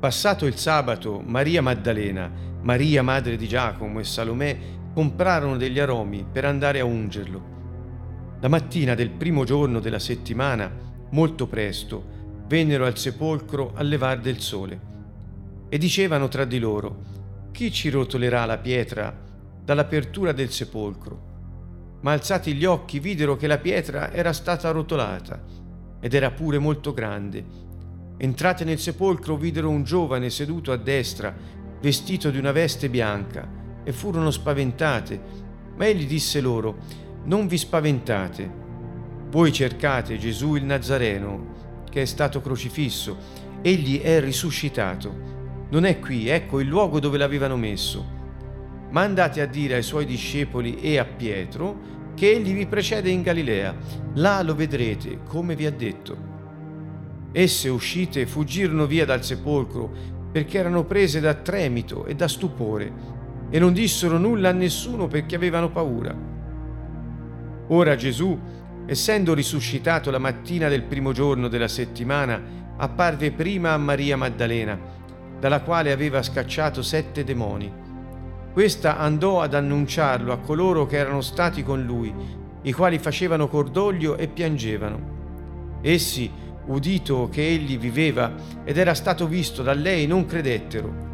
Passato il sabato, Maria Maddalena, Maria madre di Giacomo e Salomè comprarono degli aromi per andare a ungerlo. La mattina del primo giorno della settimana, molto presto, vennero al sepolcro a levar del sole e dicevano tra di loro, chi ci rotolerà la pietra dall'apertura del sepolcro? Ma alzati gli occhi videro che la pietra era stata rotolata ed era pure molto grande Entrate nel sepolcro videro un giovane seduto a destra, vestito di una veste bianca, e furono spaventate. Ma egli disse loro, non vi spaventate. Voi cercate Gesù il Nazareno, che è stato crocifisso. Egli è risuscitato. Non è qui, ecco il luogo dove l'avevano messo. Ma andate a dire ai suoi discepoli e a Pietro che egli vi precede in Galilea. Là lo vedrete, come vi ha detto. Esse uscite fuggirono via dal sepolcro perché erano prese da tremito e da stupore e non dissero nulla a nessuno perché avevano paura. Ora Gesù, essendo risuscitato la mattina del primo giorno della settimana, apparve prima a Maria Maddalena, dalla quale aveva scacciato sette demoni. Questa andò ad annunciarlo a coloro che erano stati con lui, i quali facevano cordoglio e piangevano. Essi, udito che egli viveva ed era stato visto da lei, non credettero.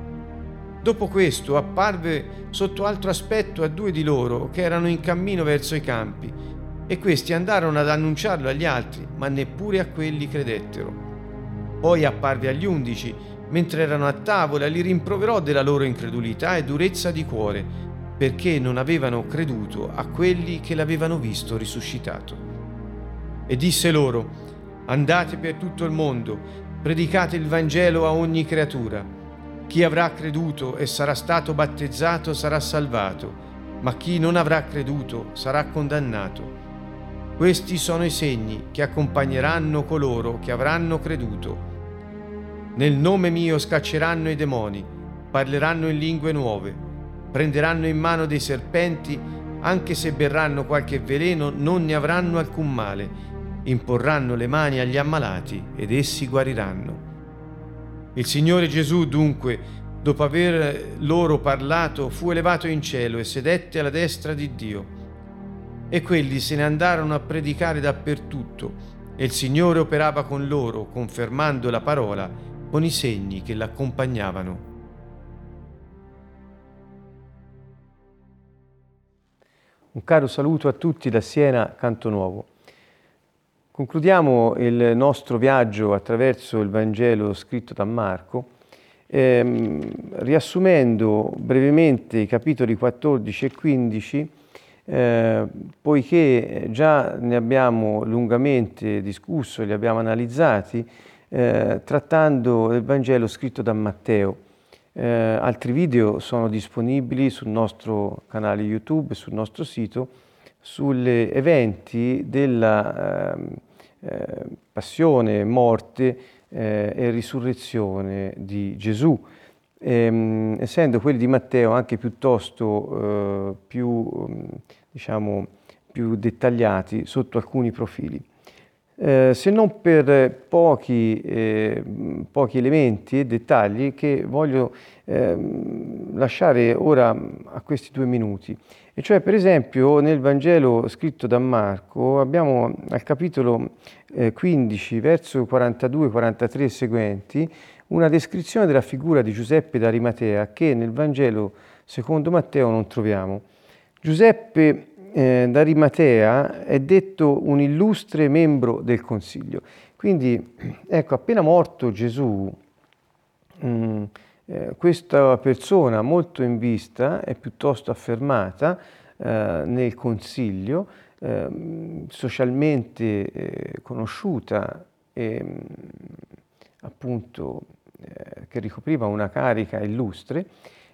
Dopo questo apparve sotto altro aspetto a due di loro che erano in cammino verso i campi, e questi andarono ad annunciarlo agli altri, ma neppure a quelli credettero. Poi apparve agli undici, mentre erano a tavola, li rimproverò della loro incredulità e durezza di cuore, perché non avevano creduto a quelli che l'avevano visto risuscitato. E disse loro, Andate per tutto il mondo, predicate il Vangelo a ogni creatura. Chi avrà creduto e sarà stato battezzato sarà salvato, ma chi non avrà creduto sarà condannato. Questi sono i segni che accompagneranno coloro che avranno creduto. Nel nome mio scacceranno i demoni, parleranno in lingue nuove, prenderanno in mano dei serpenti, anche se berranno qualche veleno non ne avranno alcun male imporranno le mani agli ammalati ed essi guariranno. Il Signore Gesù dunque, dopo aver loro parlato, fu elevato in cielo e sedette alla destra di Dio. E quelli se ne andarono a predicare dappertutto, e il Signore operava con loro, confermando la parola con i segni che l'accompagnavano. Un caro saluto a tutti da Siena, Canto Nuovo. Concludiamo il nostro viaggio attraverso il Vangelo scritto da Marco, ehm, riassumendo brevemente i capitoli 14 e 15, eh, poiché già ne abbiamo lungamente discusso, li abbiamo analizzati, eh, trattando il Vangelo scritto da Matteo. Eh, altri video sono disponibili sul nostro canale YouTube, sul nostro sito, sugli eventi della eh, eh, passione, morte eh, e risurrezione di Gesù, ehm, essendo quelli di Matteo anche piuttosto eh, più, diciamo, più dettagliati sotto alcuni profili. Eh, se non per pochi, eh, pochi, elementi e dettagli che voglio eh, lasciare ora a questi due minuti. E cioè, per esempio, nel Vangelo scritto da Marco abbiamo al capitolo eh, 15, verso 42, 43 e seguenti, una descrizione della figura di Giuseppe d'Arimatea che nel Vangelo secondo Matteo non troviamo. Giuseppe eh, d'Arimatea è detto un illustre membro del Consiglio. Quindi, ecco, appena morto Gesù, mh, mm, eh, questa persona molto in vista e piuttosto affermata eh, nel Consiglio, eh, socialmente eh, conosciuta e mm, appunto eh, che ricopriva una carica illustre,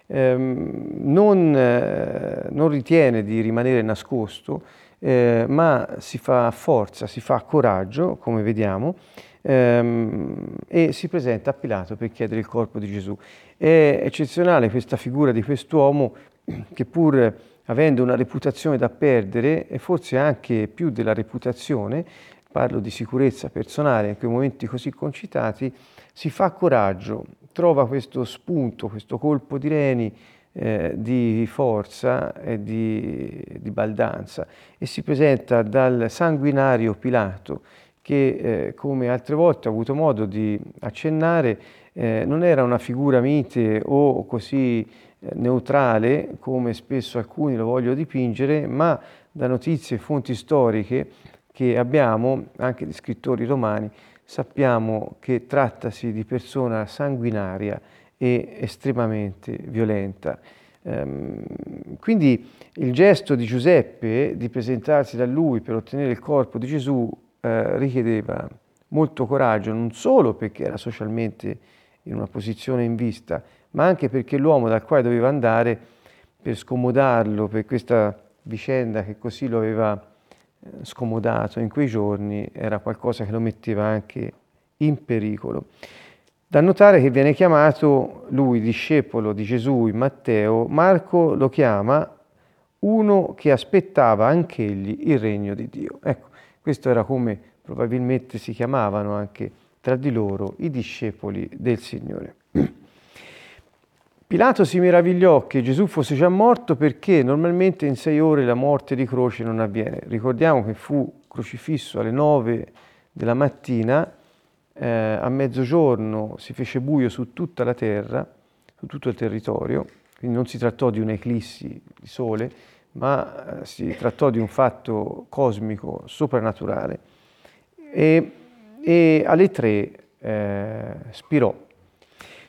ehm, non, eh, non, ritiene di rimanere nascosto, ma si fa forza, si fa coraggio, come vediamo, ehm, e si presenta a Pilato per chiedere il corpo di Gesù. È eccezionale questa figura di quest'uomo che pur avendo una reputazione da perdere e forse anche più della reputazione, parlo di sicurezza personale in quei momenti così concitati, si fa coraggio, trova questo spunto, questo colpo di reni eh, di forza e di, di, baldanza e si presenta dal sanguinario Pilato che eh, come altre volte ho avuto modo di accennare eh, non era una figura mite o così eh, neutrale come spesso alcuni lo vogliono dipingere, ma da notizie e fonti storiche che abbiamo, anche di scrittori romani, sappiamo che trattasi di persona sanguinaria e estremamente violenta. Ehm, quindi il gesto di Giuseppe di presentarsi da lui per ottenere il corpo di Gesù eh, richiedeva molto coraggio, non solo perché era socialmente in una posizione in vista, ma anche perché l'uomo dal quale doveva andare per scomodarlo, per questa vicenda che così lo aveva eh, scomodato in quei giorni, era qualcosa che lo metteva anche in pericolo. Da notare che viene chiamato lui, discepolo di Gesù Matteo, Marco lo chiama uno che aspettava anch'egli il regno di Dio. Ecco, questo era come probabilmente si chiamavano anche tra di loro i discepoli del Signore. Pilato si meravigliò che Gesù fosse già morto perché normalmente in sei ore la morte di croce non avviene. Ricordiamo che fu crocifisso alle nove della mattina eh, a mezzogiorno si fece buio su tutta la terra, su tutto il territorio, quindi non si trattò di un'eclissi di sole, ma eh, si trattò di un fatto cosmico, soprannaturale. E, e alle tre eh, spirò.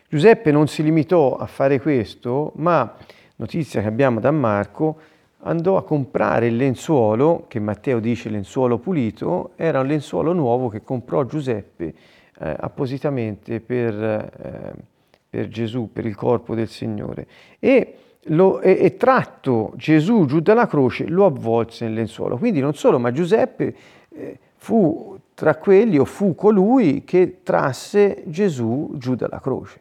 Giuseppe non si limitò a fare questo, ma, notizia che abbiamo da Marco, andò a comprare il lenzuolo, che Matteo dice lenzuolo pulito, era un lenzuolo nuovo che comprò Giuseppe eh, appositamente per, eh, per, Gesù, per il corpo del Signore. E, lo, e, e, tratto Gesù giù dalla croce lo avvolse nel lenzuolo. Quindi non solo, ma Giuseppe eh, fu tra quelli o fu colui che trasse Gesù giù dalla croce.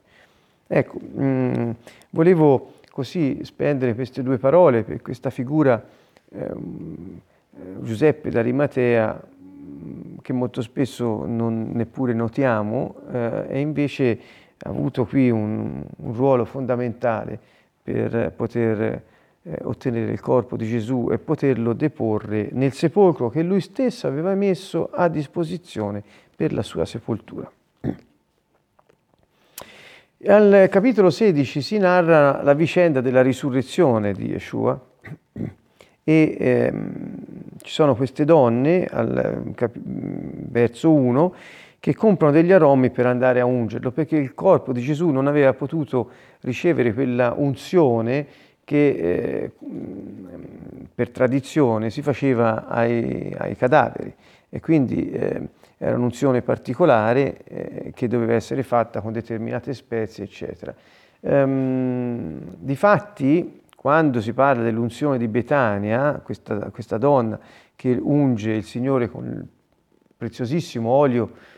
Ecco, mh, mm, volevo così spendere queste due parole per questa figura ehm, Giuseppe d'Arimatea che molto spesso non neppure notiamo eh, e invece ha avuto qui un, un ruolo fondamentale per poter eh, ottenere il corpo di Gesù e poterlo deporre nel sepolcro che lui stesso aveva messo a disposizione per la sua sepoltura. Al capitolo 16 si narra la vicenda della risurrezione di Yeshua e ehm, ci sono queste donne, al cap- verso 1, che comprano degli aromi per andare a ungerlo, perché il corpo di Gesù non aveva potuto ricevere quella unzione che eh, per tradizione si faceva ai, ai cadaveri e quindi eh, era un'unzione particolare eh, che doveva essere fatta con determinate spezie, eccetera. Ehm, difatti, quando si parla dell'unzione di Betania, questa, questa donna che unge il Signore con il preziosissimo olio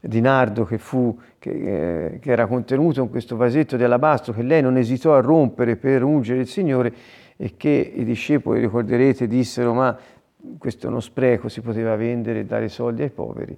di nardo che, fu, che, eh, che era contenuto in questo vasetto di alabastro che lei non esitò a rompere per ungere il Signore e che i discepoli, ricorderete, dissero ma questo è uno spreco, si poteva vendere e dare soldi ai poveri.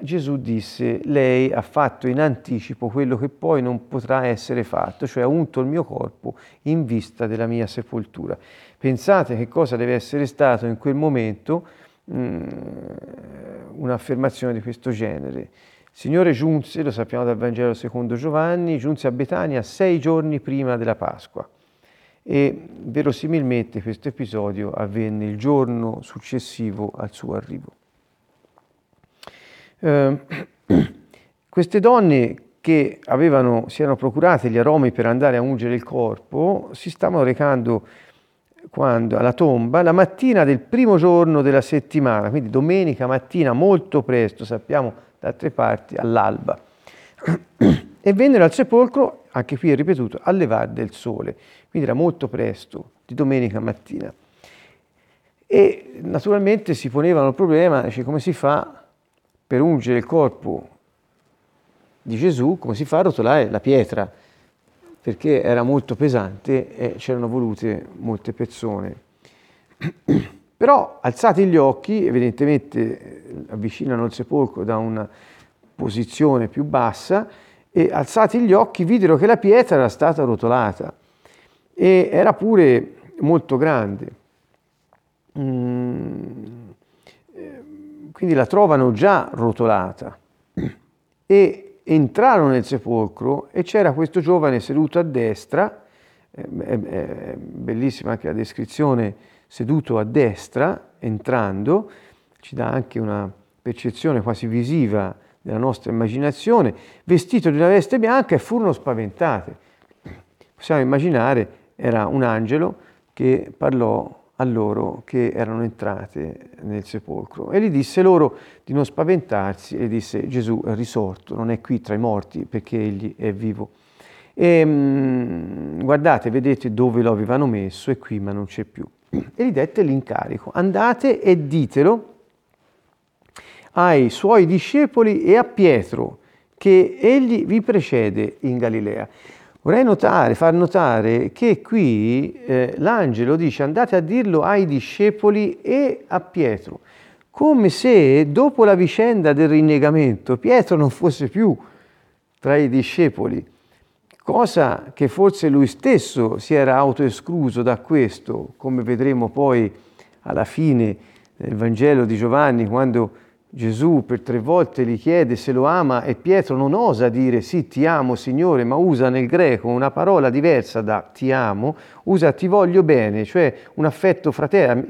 Gesù disse, lei ha fatto in anticipo quello che poi non potrà essere fatto, cioè ha unto il mio corpo in vista della mia sepoltura. Pensate che cosa deve essere stato in quel momento un'affermazione di questo genere. Il Signore giunse, lo sappiamo dal Vangelo secondo Giovanni, giunse a Betania sei giorni prima della Pasqua e verosimilmente questo episodio avvenne il giorno successivo al suo arrivo. Eh, queste donne che avevano, si erano procurate gli aromi per andare a ungere il corpo si stavano recando quando, alla tomba la mattina del primo giorno della settimana, quindi domenica mattina molto presto, sappiamo da altre parti, all'alba. E vennero al sepolcro, anche qui è ripetuto, al levar del sole, quindi era molto presto, di domenica mattina. E naturalmente si ponevano il problema, dice, come si fa per ungere il corpo di Gesù, come si fa a rotolare la pietra, perché era molto pesante e c'erano volute molte persone. Però alzati gli occhi, evidentemente avvicinano il sepolcro da una posizione più bassa e alzati gli occhi videro che la pietra era stata rotolata e era pure molto grande. Mm, quindi la trovano già rotolata e entrarono nel sepolcro e c'era questo giovane seduto a destra, è, è bellissima anche la descrizione, seduto a destra, entrando, ci dà anche una percezione quasi visiva della nostra immaginazione, vestito di una veste bianca e furono spaventate. Possiamo immaginare, era un angelo che parlò a loro che erano entrate nel sepolcro e gli disse loro di non spaventarsi e disse Gesù è risorto, non è qui tra i morti perché egli è vivo. E mm, guardate, vedete dove lo avevano messo, è qui ma non c'è più. E gli dette l'incarico, andate e ditelo ai suoi discepoli e a Pietro che egli vi precede in Galilea. Vorrei notare, far notare che qui eh, l'angelo dice andate a dirlo ai discepoli e a Pietro, come se dopo la vicenda del rinnegamento Pietro non fosse più tra i discepoli, cosa che forse lui stesso si era autoescluso da questo, come vedremo poi alla fine del Vangelo di Giovanni quando Gesù per tre volte gli chiede se lo ama e Pietro non osa dire sì ti amo Signore, ma usa nel greco una parola diversa da ti amo, usa ti voglio bene, cioè un affetto fratello,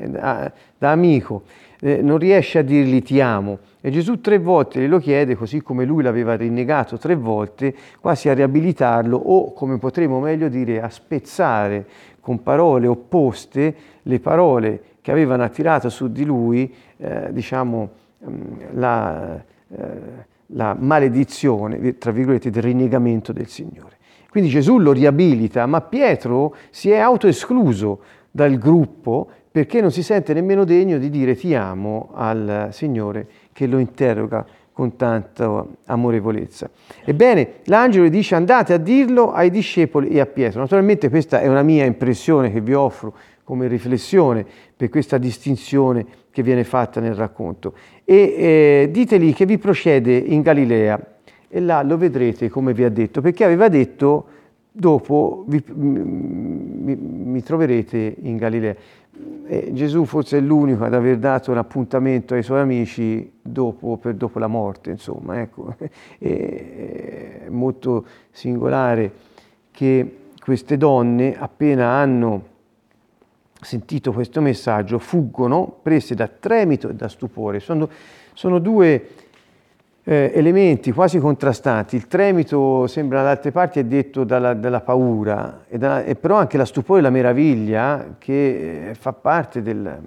da amico, eh, non riesce a dirgli ti amo. E Gesù tre volte glielo chiede, così come lui l'aveva rinnegato tre volte, quasi a riabilitarlo o, come potremmo meglio dire, a spezzare con parole opposte le parole che avevano attirato su di lui, eh, diciamo, la, eh, la maledizione, tra virgolette, del rinnegamento del Signore. Quindi Gesù lo riabilita, ma Pietro si è autoescluso dal gruppo perché non si sente nemmeno degno di dire ti amo al Signore che lo interroga con tanta amorevolezza. Ebbene, l'angelo dice andate a dirlo ai discepoli e a Pietro. Naturalmente questa è una mia impressione che vi offro come riflessione per questa distinzione che viene fatta nel racconto. E eh, diteli che vi procede in Galilea e là lo vedrete come vi ha detto, perché aveva detto dopo vi, mi, mi, troverete in Galilea. E Gesù forse è l'unico ad aver dato un appuntamento ai suoi amici dopo, per dopo la morte, insomma, ecco. È molto singolare che queste donne appena hanno sentito questo messaggio, fuggono prese da tremito e da stupore. Sono, sono due eh, elementi quasi contrastanti. Il tremito sembra da altre parti è detto dalla, dalla paura, e, da, e però anche la stupore e la meraviglia che eh, fa parte del,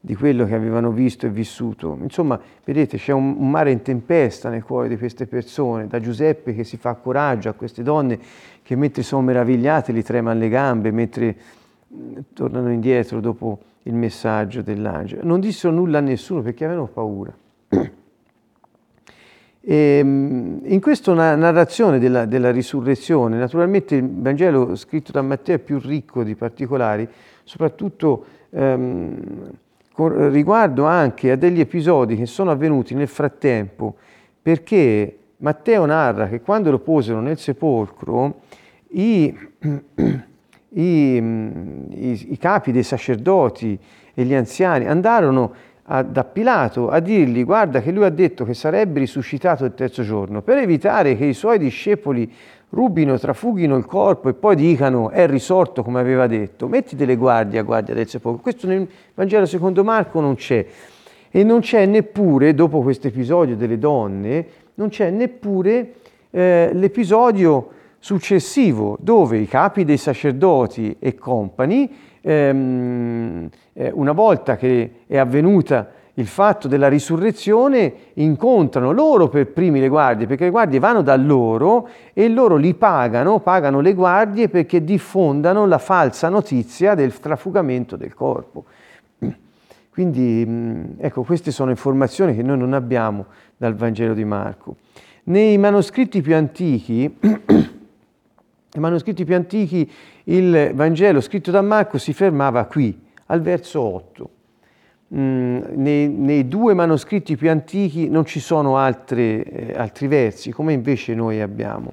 di quello che avevano visto e vissuto. Insomma, vedete, c'è un, un, mare in tempesta nel cuore di queste persone, da Giuseppe che si fa coraggio a queste donne che mentre sono meravigliate gli tremano le gambe, mentre tornano indietro dopo il messaggio dell'angelo. Non dissero nulla a nessuno perché avevano paura. E, ehm, in questa narrazione della, della, risurrezione, naturalmente il Vangelo scritto da Matteo è più ricco di particolari, soprattutto ehm, con riguardo anche a degli episodi che sono avvenuti nel frattempo, perché Matteo narra che quando lo posero nel sepolcro, i i, mm, i, i capi dei sacerdoti e gli anziani andarono a, da Pilato a dirgli guarda che lui ha detto che sarebbe risuscitato il terzo giorno per evitare che i suoi discepoli rubino, trafughino il corpo e poi dicano è risorto come aveva detto, metti delle guardie a guardia del sepolcro. Questo nel Vangelo secondo Marco non c'è e non c'è neppure, dopo questo episodio delle donne, non c'è neppure eh, l'episodio successivo dove i capi dei sacerdoti e compagni, ehm, eh, una volta che è avvenuta il fatto della risurrezione, incontrano loro per primi le guardie, perché le guardie vanno da loro e loro li pagano, pagano le guardie perché diffondano la falsa notizia del trafugamento del corpo. Quindi mm, ecco, queste sono informazioni che noi non abbiamo dal Vangelo di Marco. Nei manoscritti più antichi Nei manoscritti più antichi il Vangelo scritto da Marco si fermava qui, al verso 8. Mm, nei, nei, due manoscritti più antichi non ci sono altre, eh, altri versi, come invece noi abbiamo.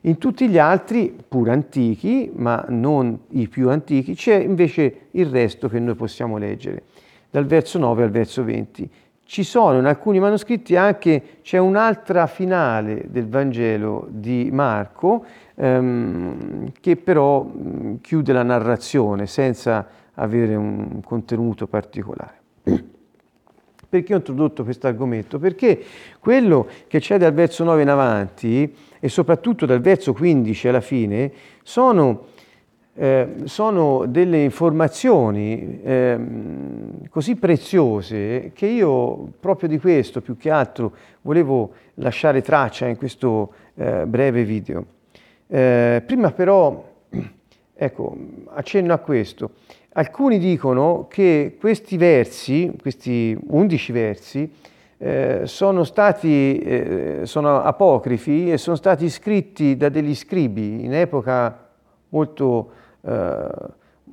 In tutti gli altri, pur antichi, ma non i più antichi, c'è invece il resto che noi possiamo leggere, dal verso 9 al verso 20. Ci sono in alcuni manoscritti anche, c'è un'altra finale del Vangelo di Marco ehm, che però mh, chiude la narrazione senza avere un contenuto particolare. Perché ho introdotto questo argomento? Perché quello che c'è dal verso 9 in avanti e soprattutto dal verso 15 alla fine sono eh, sono delle informazioni eh, così preziose che io proprio di questo più che altro volevo lasciare traccia in questo eh, breve video. Eh, prima però, ecco, accenno a questo. Alcuni dicono che questi versi, questi undici versi, eh, sono stati eh, sono apocrifi e sono stati scritti da degli scribi in epoca molto eh,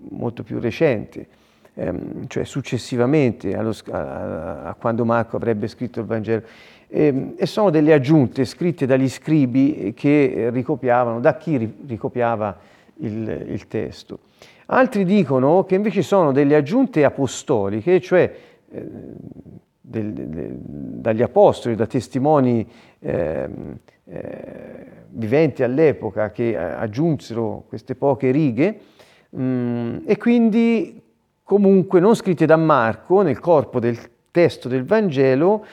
molto più recente, ehm, cioè successivamente allo, a, a, quando Marco avrebbe scritto il Vangelo. E, ehm, e, sono delle aggiunte scritte dagli scribi che ricopiavano, da chi ricopiava il, il testo. Altri dicono che invece sono delle aggiunte apostoliche, cioè eh, del, del, dagli apostoli, da testimoni eh, eh, viventi all'epoca che aggiunsero queste poche righe mh, mm, e quindi comunque non scritte da Marco nel corpo del testo del Vangelo,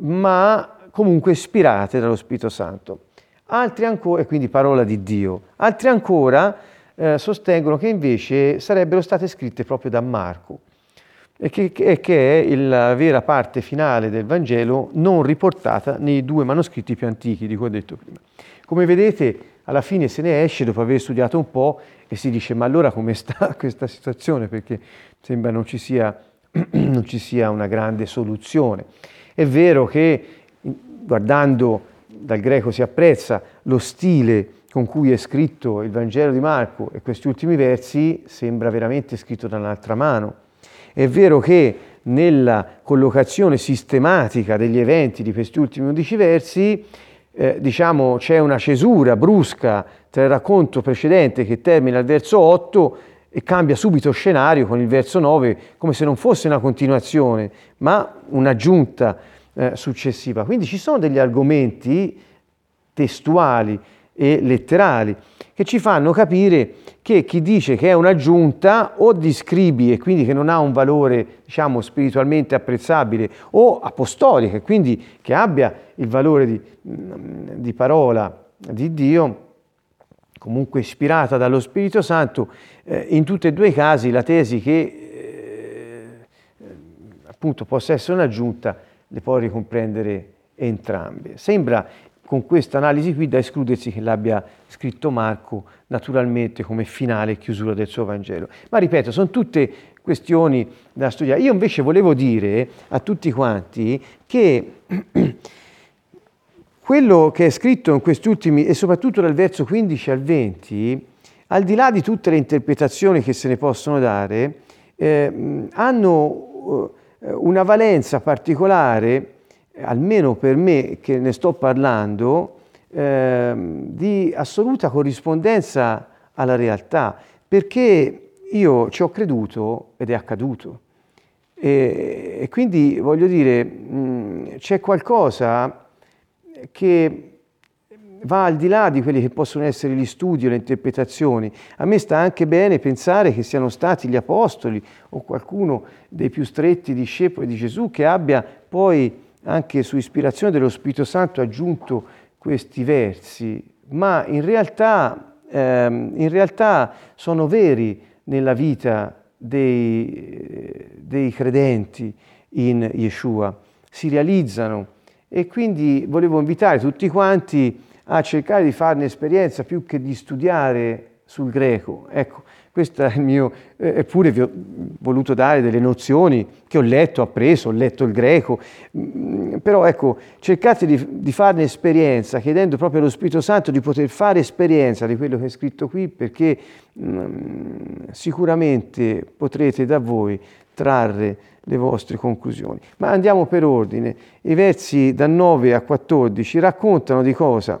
ma comunque ispirate dallo Spirito Santo. Altri ancora, e quindi parola di Dio, altri ancora eh, sostengono che invece sarebbero state scritte proprio da Marco e che, che, è la vera parte finale del Vangelo non riportata nei due manoscritti più antichi di cui ho detto prima. Come vedete, alla fine se ne esce dopo aver studiato un po' e si dice ma allora come sta questa situazione? Perché sembra non ci sia, non ci sia una grande soluzione. È vero che guardando dal greco si apprezza lo stile con cui è scritto il Vangelo di Marco e questi ultimi versi sembra veramente scritto da un'altra mano. È vero che nella collocazione sistematica degli eventi di questi ultimi undici versi eh, diciamo, c'è una cesura brusca tra il racconto precedente che termina al verso 8 e cambia subito scenario con il verso 9, come se non fosse una continuazione, ma un'aggiunta eh, successiva. Quindi ci sono degli argomenti testuali e letterali che ci fanno capire che chi dice che è un'aggiunta o di scribi e quindi che non ha un valore diciamo spiritualmente apprezzabile o apostolica e quindi che abbia il valore di, di parola di Dio comunque ispirata dallo Spirito Santo eh, in tutti e due i casi la tesi che eh, appunto possa essere un'aggiunta le può ricomprendere entrambe. Sembra con questa analisi qui da escludersi che l'abbia scritto Marco naturalmente come finale chiusura del suo Vangelo. Ma ripeto, sono tutte questioni da studiare. Io invece volevo dire a tutti quanti che quello che è scritto in questi ultimi, e soprattutto dal verso 15 al 20, al di là di tutte le interpretazioni che se ne possono dare, eh, hanno eh, una valenza particolare almeno per me che ne sto parlando, eh, di assoluta corrispondenza alla realtà, perché io ci ho creduto ed è accaduto. E, e quindi voglio dire, mh, c'è qualcosa che va al di là di quelli che possono essere gli studi o le interpretazioni. A me sta anche bene pensare che siano stati gli apostoli o qualcuno dei più stretti discepoli di Gesù che abbia poi anche su ispirazione dello Spirito Santo ha aggiunto questi versi, ma in realtà, ehm, in realtà sono veri nella vita dei, dei credenti in Yeshua, si realizzano e quindi volevo invitare tutti quanti a cercare di farne esperienza più che di studiare sul greco. Ecco, questo è il mio, eh, eppure vi ho voluto dare delle nozioni che ho letto, appreso, ho letto il greco, mm, però ecco, cercate di, di farne esperienza, chiedendo proprio allo Spirito Santo di poter fare esperienza di quello che è scritto qui, perché mh, mm, sicuramente potrete da voi trarre le vostre conclusioni. Ma andiamo per ordine. I versi da 9 a 14 raccontano di cosa?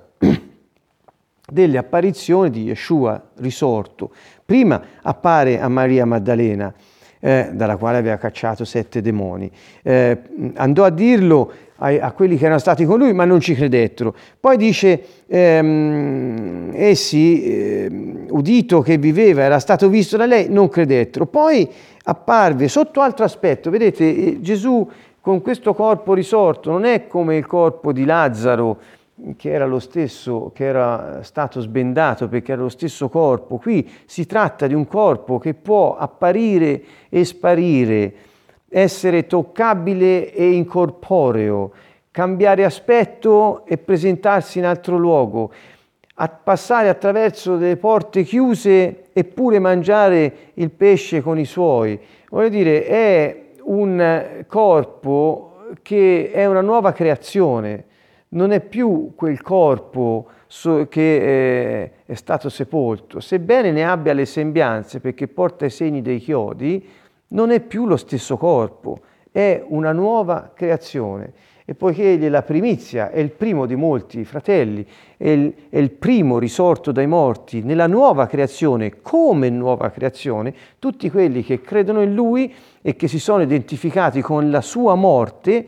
Delle apparizioni di Yeshua risorto. Prima appare a Maria Maddalena, eh, dalla quale aveva cacciato sette demoni. Eh, andò a dirlo a, a, quelli che erano stati con lui, ma non ci credettero. Poi dice, ehm, essi, eh, udito che viveva, era stato visto da lei, non credettero. Poi apparve sotto altro aspetto, vedete, eh, Gesù con questo corpo risorto non è come il corpo di Lazzaro, che era lo stesso, che era stato sbendato perché era lo stesso corpo. Qui si tratta di un corpo che può apparire e sparire, essere toccabile e incorporeo, cambiare aspetto e presentarsi in altro luogo, a passare attraverso delle porte chiuse eppure mangiare il pesce con i suoi. Voglio dire, è un corpo che è una nuova creazione non è più quel corpo che è stato sepolto, sebbene ne abbia le sembianze perché porta i segni dei chiodi, non è più lo stesso corpo, è una nuova creazione. E poiché egli è la primizia, è il primo di molti fratelli, è il, è il primo risorto dai morti nella nuova creazione, come nuova creazione, tutti quelli che credono in lui e che si sono identificati con la sua morte,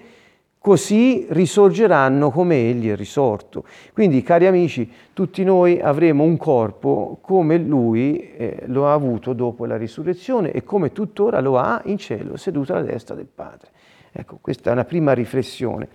così risorgeranno come egli è risorto. Quindi, cari amici, tutti noi avremo un corpo come lui eh, lo ha avuto dopo la risurrezione e come tuttora lo ha in cielo, seduto alla destra del Padre. Ecco, questa è una prima riflessione.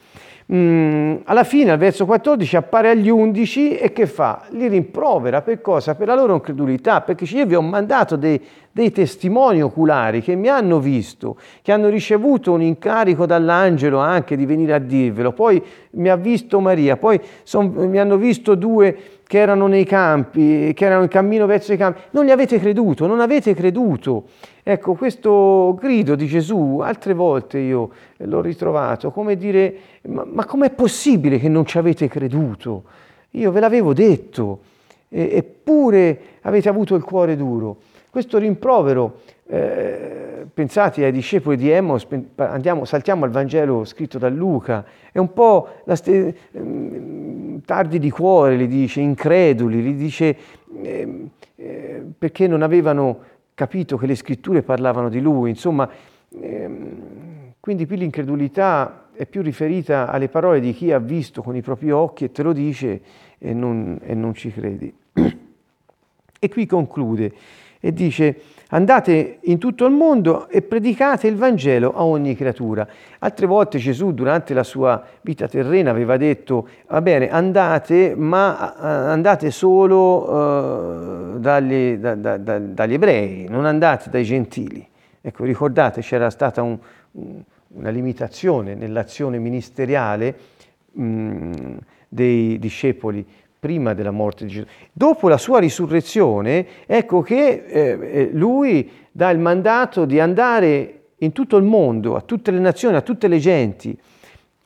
Mm, alla fine, al verso 14, appare agli undici e che fa? Li rimprovera per cosa? Per la loro incredulità, perché io vi ho mandato dei, dei testimoni oculari che mi hanno visto, che hanno ricevuto un incarico dall'angelo anche di venire a dirvelo, poi mi ha visto Maria, poi son, mi hanno visto due che erano nei campi, che erano in cammino verso i campi, non gli avete creduto, non avete creduto. Ecco, questo grido di Gesù, altre volte io l'ho ritrovato, come dire, ma, ma com'è possibile che non ci avete creduto? Io ve l'avevo detto, e, eppure avete avuto il cuore duro. Questo rimprovero, eh, pensate ai discepoli di Emos, andiamo, saltiamo al Vangelo scritto da Luca, è un po' st- mm, tardi di cuore, li dice, increduli, li dice eh, eh, perché non avevano capito che le scritture parlavano di lui, insomma, ehm, quindi qui l'incredulità è più riferita alle parole di chi ha visto con i propri occhi e te lo dice e non, e non ci credi. E qui conclude e dice andate in tutto il mondo e predicate il Vangelo a ogni creatura. Altre volte Gesù durante la sua vita terrena aveva detto va bene andate ma eh, andate solo uh, dagli, da, da, da, dagli, ebrei, non andate dai gentili. Ecco ricordate c'era stata un, una limitazione nell'azione ministeriale mh, dei discepoli prima della morte di Gesù. Dopo la sua risurrezione, ecco che eh, eh, lui dà il mandato di andare in tutto il mondo, a tutte le nazioni, a tutte le genti.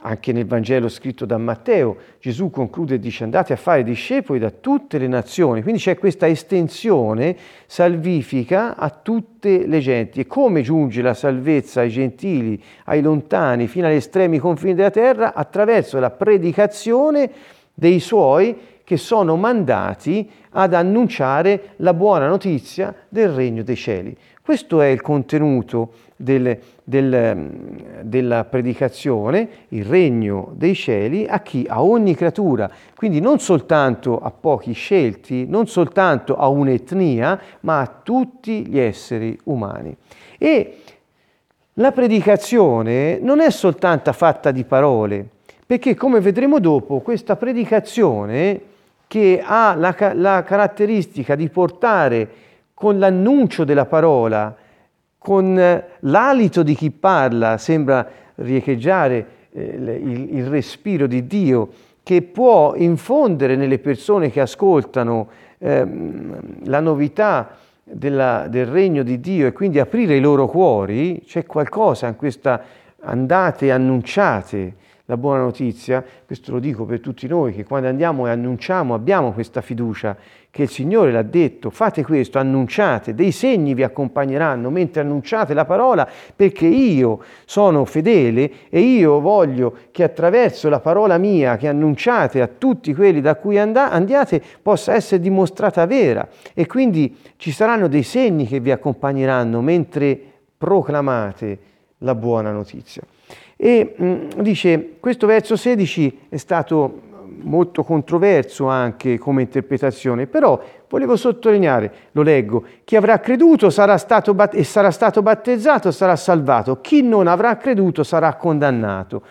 Anche nel Vangelo scritto da Matteo, Gesù conclude e dice andate a fare discepoli da tutte le nazioni. Quindi c'è questa estensione salvifica a tutte le genti. E come giunge la salvezza ai gentili, ai lontani, fino agli estremi confini della terra? Attraverso la predicazione dei suoi che sono mandati ad annunciare la buona notizia del regno dei cieli. Questo è il contenuto del, del, della predicazione, il regno dei cieli, a chi? A ogni creatura, quindi non soltanto a pochi scelti, non soltanto a un'etnia, ma a tutti gli esseri umani. E la predicazione non è soltanto fatta di parole, perché come vedremo dopo, questa predicazione che ha la, la caratteristica di portare con l'annuncio della parola, con l'alito di chi parla, sembra riecheggiare eh, il, il, respiro di Dio, che può infondere nelle persone che ascoltano ehm, la novità della, del regno di Dio e quindi aprire i loro cuori, c'è qualcosa in questa andate annunciate la buona notizia, questo lo dico per tutti noi, che quando andiamo e annunciamo abbiamo questa fiducia che il Signore l'ha detto, fate questo, annunciate, dei segni vi accompagneranno mentre annunciate la parola, perché io sono fedele e io voglio che attraverso la parola mia che annunciate a tutti quelli da cui andiate possa essere dimostrata vera e quindi ci saranno dei segni che vi accompagneranno mentre proclamate la buona notizia. E dice, questo verso 16 è stato molto controverso anche come interpretazione, però volevo sottolineare, lo leggo, chi avrà creduto sarà stato bat- e sarà stato battezzato sarà salvato, chi non avrà creduto sarà condannato.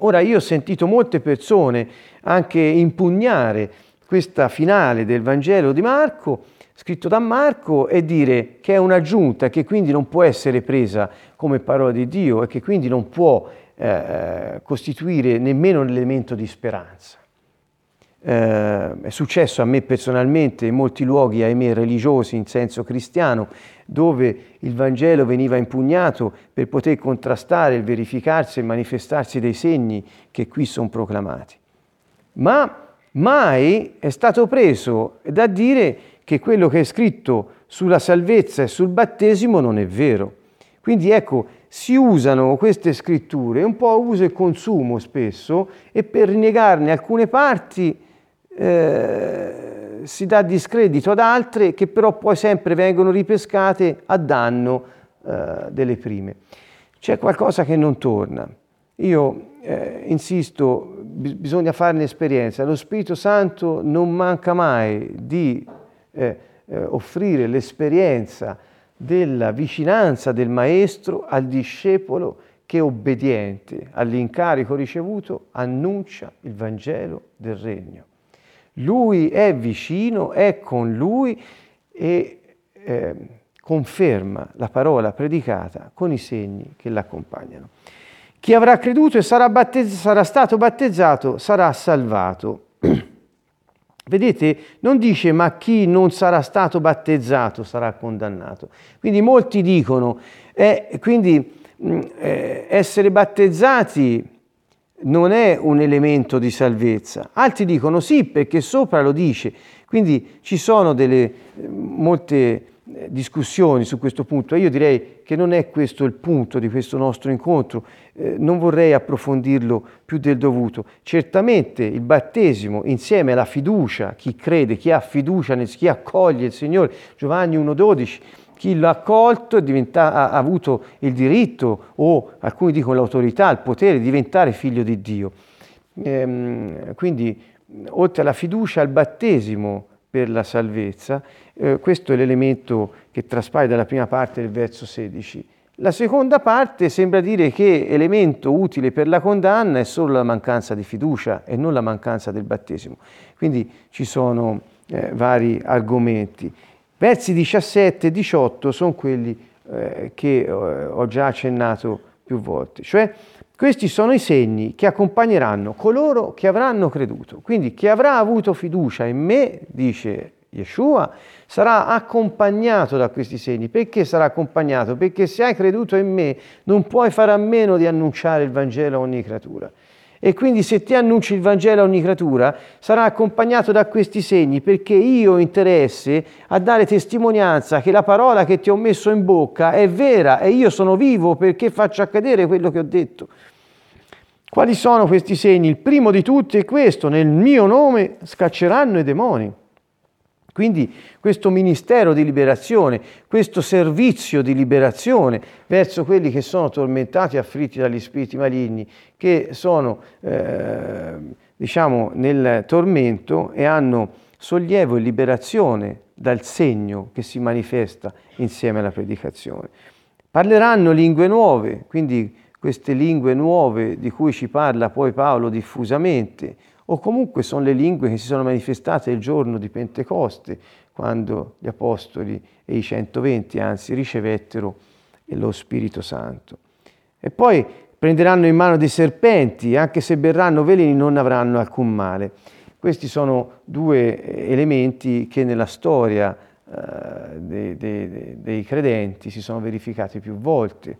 Ora io ho sentito molte persone anche impugnare questa finale del Vangelo di Marco scritto da Marco e dire che è un'aggiunta che quindi non può essere presa come parola di Dio e che quindi non può eh, costituire nemmeno un elemento di speranza. Eh, è successo a me personalmente in molti luoghi, ahimè, religiosi in senso cristiano, dove il Vangelo veniva impugnato per poter contrastare il verificarsi e manifestarsi dei segni che qui sono proclamati. Ma mai è stato preso da dire che quello che è scritto sulla salvezza e sul battesimo non è vero. Quindi ecco, si usano queste scritture un po' a uso e consumo spesso e per rinnegarne alcune parti eh, si dà discredito ad altre che però poi sempre vengono ripescate a danno eh, delle prime. C'è qualcosa che non torna. Io eh, insisto, bisogna farne esperienza. Lo Spirito Santo non manca mai di eh, eh, offrire l'esperienza della vicinanza del maestro al discepolo che obbediente all'incarico ricevuto annuncia il Vangelo del Regno. Lui è vicino, è con lui e eh, conferma la parola predicata con i segni che l'accompagnano. Chi avrà creduto e sarà, battezz- sarà stato battezzato sarà salvato. Vedete, non dice ma chi non sarà stato battezzato sarà condannato. Quindi molti dicono, eh, quindi mh, eh, essere battezzati non è un elemento di salvezza. Altri dicono sì perché sopra lo dice. Quindi ci sono delle, eh, molte discussioni su questo punto io direi che non è questo il punto di questo nostro incontro, eh, non vorrei approfondirlo più del dovuto. Certamente il battesimo insieme alla fiducia, chi crede, chi ha fiducia, nel, chi accoglie il Signore, Giovanni 1,12, chi l'ha accolto ha, ha avuto il diritto o alcuni dicono l'autorità, il potere di diventare figlio di Dio. Ehm, quindi oltre alla fiducia, al battesimo per la salvezza, eh, questo è l'elemento che traspare dalla prima parte del verso 16. La seconda parte sembra dire che elemento utile per la condanna è solo la mancanza di fiducia e non la mancanza del battesimo. Quindi ci sono eh, vari argomenti. Versi 17 e 18 sono quelli eh, che eh, ho già accennato più volte, cioè questi sono i segni che accompagneranno coloro che avranno creduto. Quindi chi avrà avuto fiducia in me, dice Yeshua, sarà accompagnato da questi segni. Perché sarà accompagnato? Perché se hai creduto in me non puoi fare a meno di annunciare il Vangelo a ogni creatura. E quindi se ti annunci il Vangelo a ogni creatura sarà accompagnato da questi segni perché io ho interesse a dare testimonianza che la parola che ti ho messo in bocca è vera e io sono vivo perché faccio accadere quello che ho detto. Quali sono questi segni? Il primo di tutti è questo, nel mio nome scacceranno i demoni. Quindi questo ministero di liberazione, questo servizio di liberazione verso quelli che sono tormentati e afflitti dagli spiriti maligni, che sono eh, diciamo nel tormento e hanno sollievo e liberazione dal segno che si manifesta insieme alla predicazione. Parleranno lingue nuove, quindi queste lingue nuove di cui ci parla poi Paolo diffusamente, o comunque sono le lingue che si sono manifestate il giorno di Pentecoste, quando gli apostoli e i 120 anzi ricevettero lo Spirito Santo. E poi prenderanno in mano dei serpenti, anche se berranno veleni non avranno alcun male. Questi sono due elementi che nella storia eh, dei, dei, dei credenti si sono verificati più volte.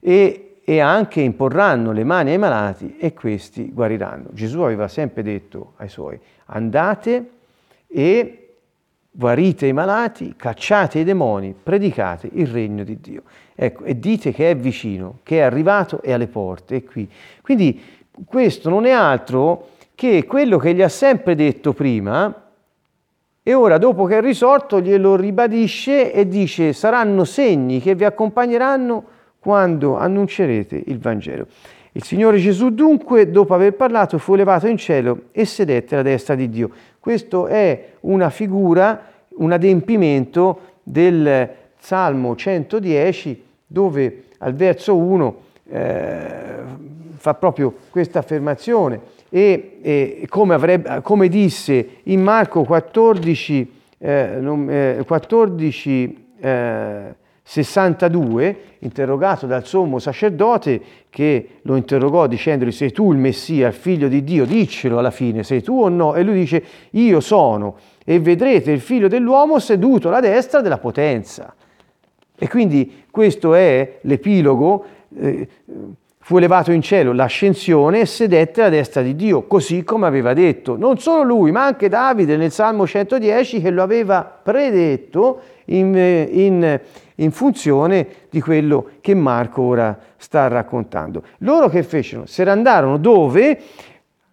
E e anche imporranno le mani ai malati e questi guariranno. Gesù aveva sempre detto ai suoi, andate e guarite i malati, cacciate i demoni, predicate il regno di Dio. Ecco, e dite che è vicino, che è arrivato e alle porte, è qui. Quindi questo non è altro che quello che gli ha sempre detto prima, e ora dopo che è risorto glielo ribadisce e dice saranno segni che vi accompagneranno quando annuncerete il Vangelo. Il Signore Gesù dunque, dopo aver parlato, fu elevato in cielo e sedette alla destra di Dio. Questo è una figura, un adempimento del Salmo 110, dove al verso 1 eh, fa proprio questa affermazione e, e come, avrebbe, come, disse in Marco 14, eh, 14 eh, 62, eh, interrogato dal sommo sacerdote che lo interrogò dicendogli sei tu il Messia, il figlio di Dio, diccelo alla fine, sei tu o no? E lui dice io sono e vedrete il figlio dell'uomo seduto alla destra della potenza. E quindi questo è l'epilogo. Eh, fu elevato in cielo l'ascensione e sedette alla destra di Dio, così come aveva detto. Non solo lui, ma anche Davide nel Salmo 110 che lo aveva predetto in, in, in funzione di quello che Marco ora sta raccontando. Loro che fecero? Se ne andarono dove?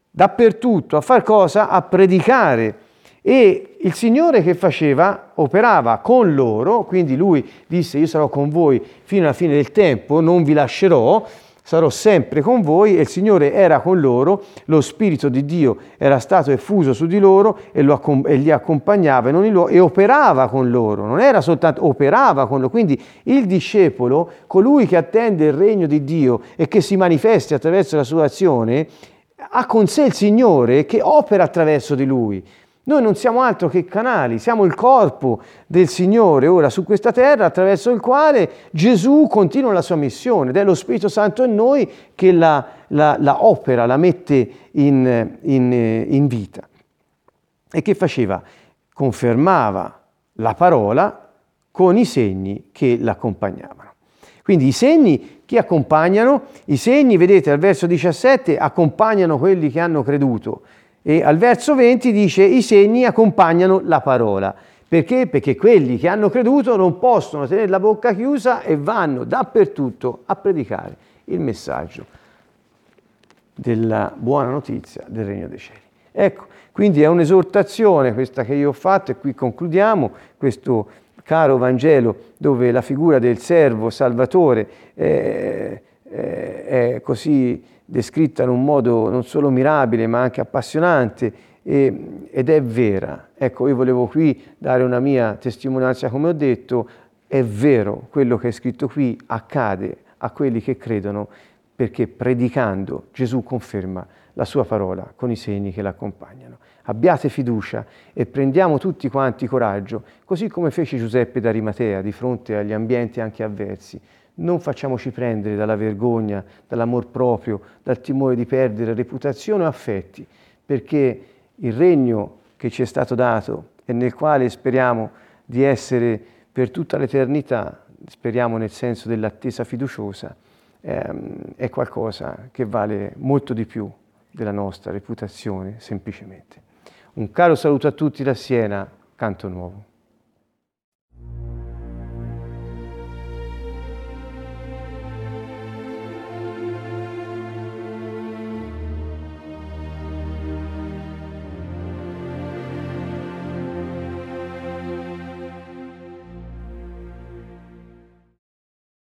Dappertutto, a far cosa? A predicare. E il Signore che faceva? Operava con loro, quindi lui disse io sarò con voi fino alla fine del tempo, non vi lascerò, sarò sempre con voi e il Signore era con loro, lo Spirito di Dio era stato effuso su di loro e, lo, e li accompagnava e, lo, e, operava con loro, non era soltanto, operava con loro. Quindi il discepolo, colui che attende il regno di Dio e che si manifesti attraverso la sua azione, ha con sé il Signore che opera attraverso di lui. Noi non siamo altro che canali, siamo il corpo del Signore ora su questa terra attraverso il quale Gesù continua la sua missione ed è lo Spirito Santo in noi che la, la, la opera, la mette in, in, in vita. E che faceva? Confermava la parola con i segni che l'accompagnavano. Quindi i segni che accompagnano, i segni, vedete al verso 17, accompagnano quelli che hanno creduto e al verso 20 dice i segni accompagnano la parola. Perché? Perché quelli che hanno creduto non possono tenere la bocca chiusa e vanno dappertutto a predicare il messaggio della buona notizia del Regno dei Cieli. Ecco, quindi è un'esortazione questa che io ho fatto e qui concludiamo questo caro Vangelo dove la figura del servo salvatore è, è, è così descritta in un modo non solo mirabile ma anche appassionante e, ed è vera. Ecco, io volevo qui dare una mia testimonianza, come ho detto, è vero quello che è scritto qui, accade a quelli che credono perché predicando Gesù conferma la sua parola con i segni che l'accompagnano. Abbiate fiducia e prendiamo tutti quanti coraggio, così come fece Giuseppe d'Arimatea di fronte agli ambienti anche avversi non facciamoci prendere dalla vergogna, dall'amor proprio, dal timore di perdere reputazione o affetti, perché il regno che ci è stato dato e nel quale speriamo di essere per tutta l'eternità, speriamo nel senso dell'attesa fiduciosa, ehm, è qualcosa che vale molto di più della nostra reputazione semplicemente. Un caro saluto a tutti da Siena, Canto Nuovo.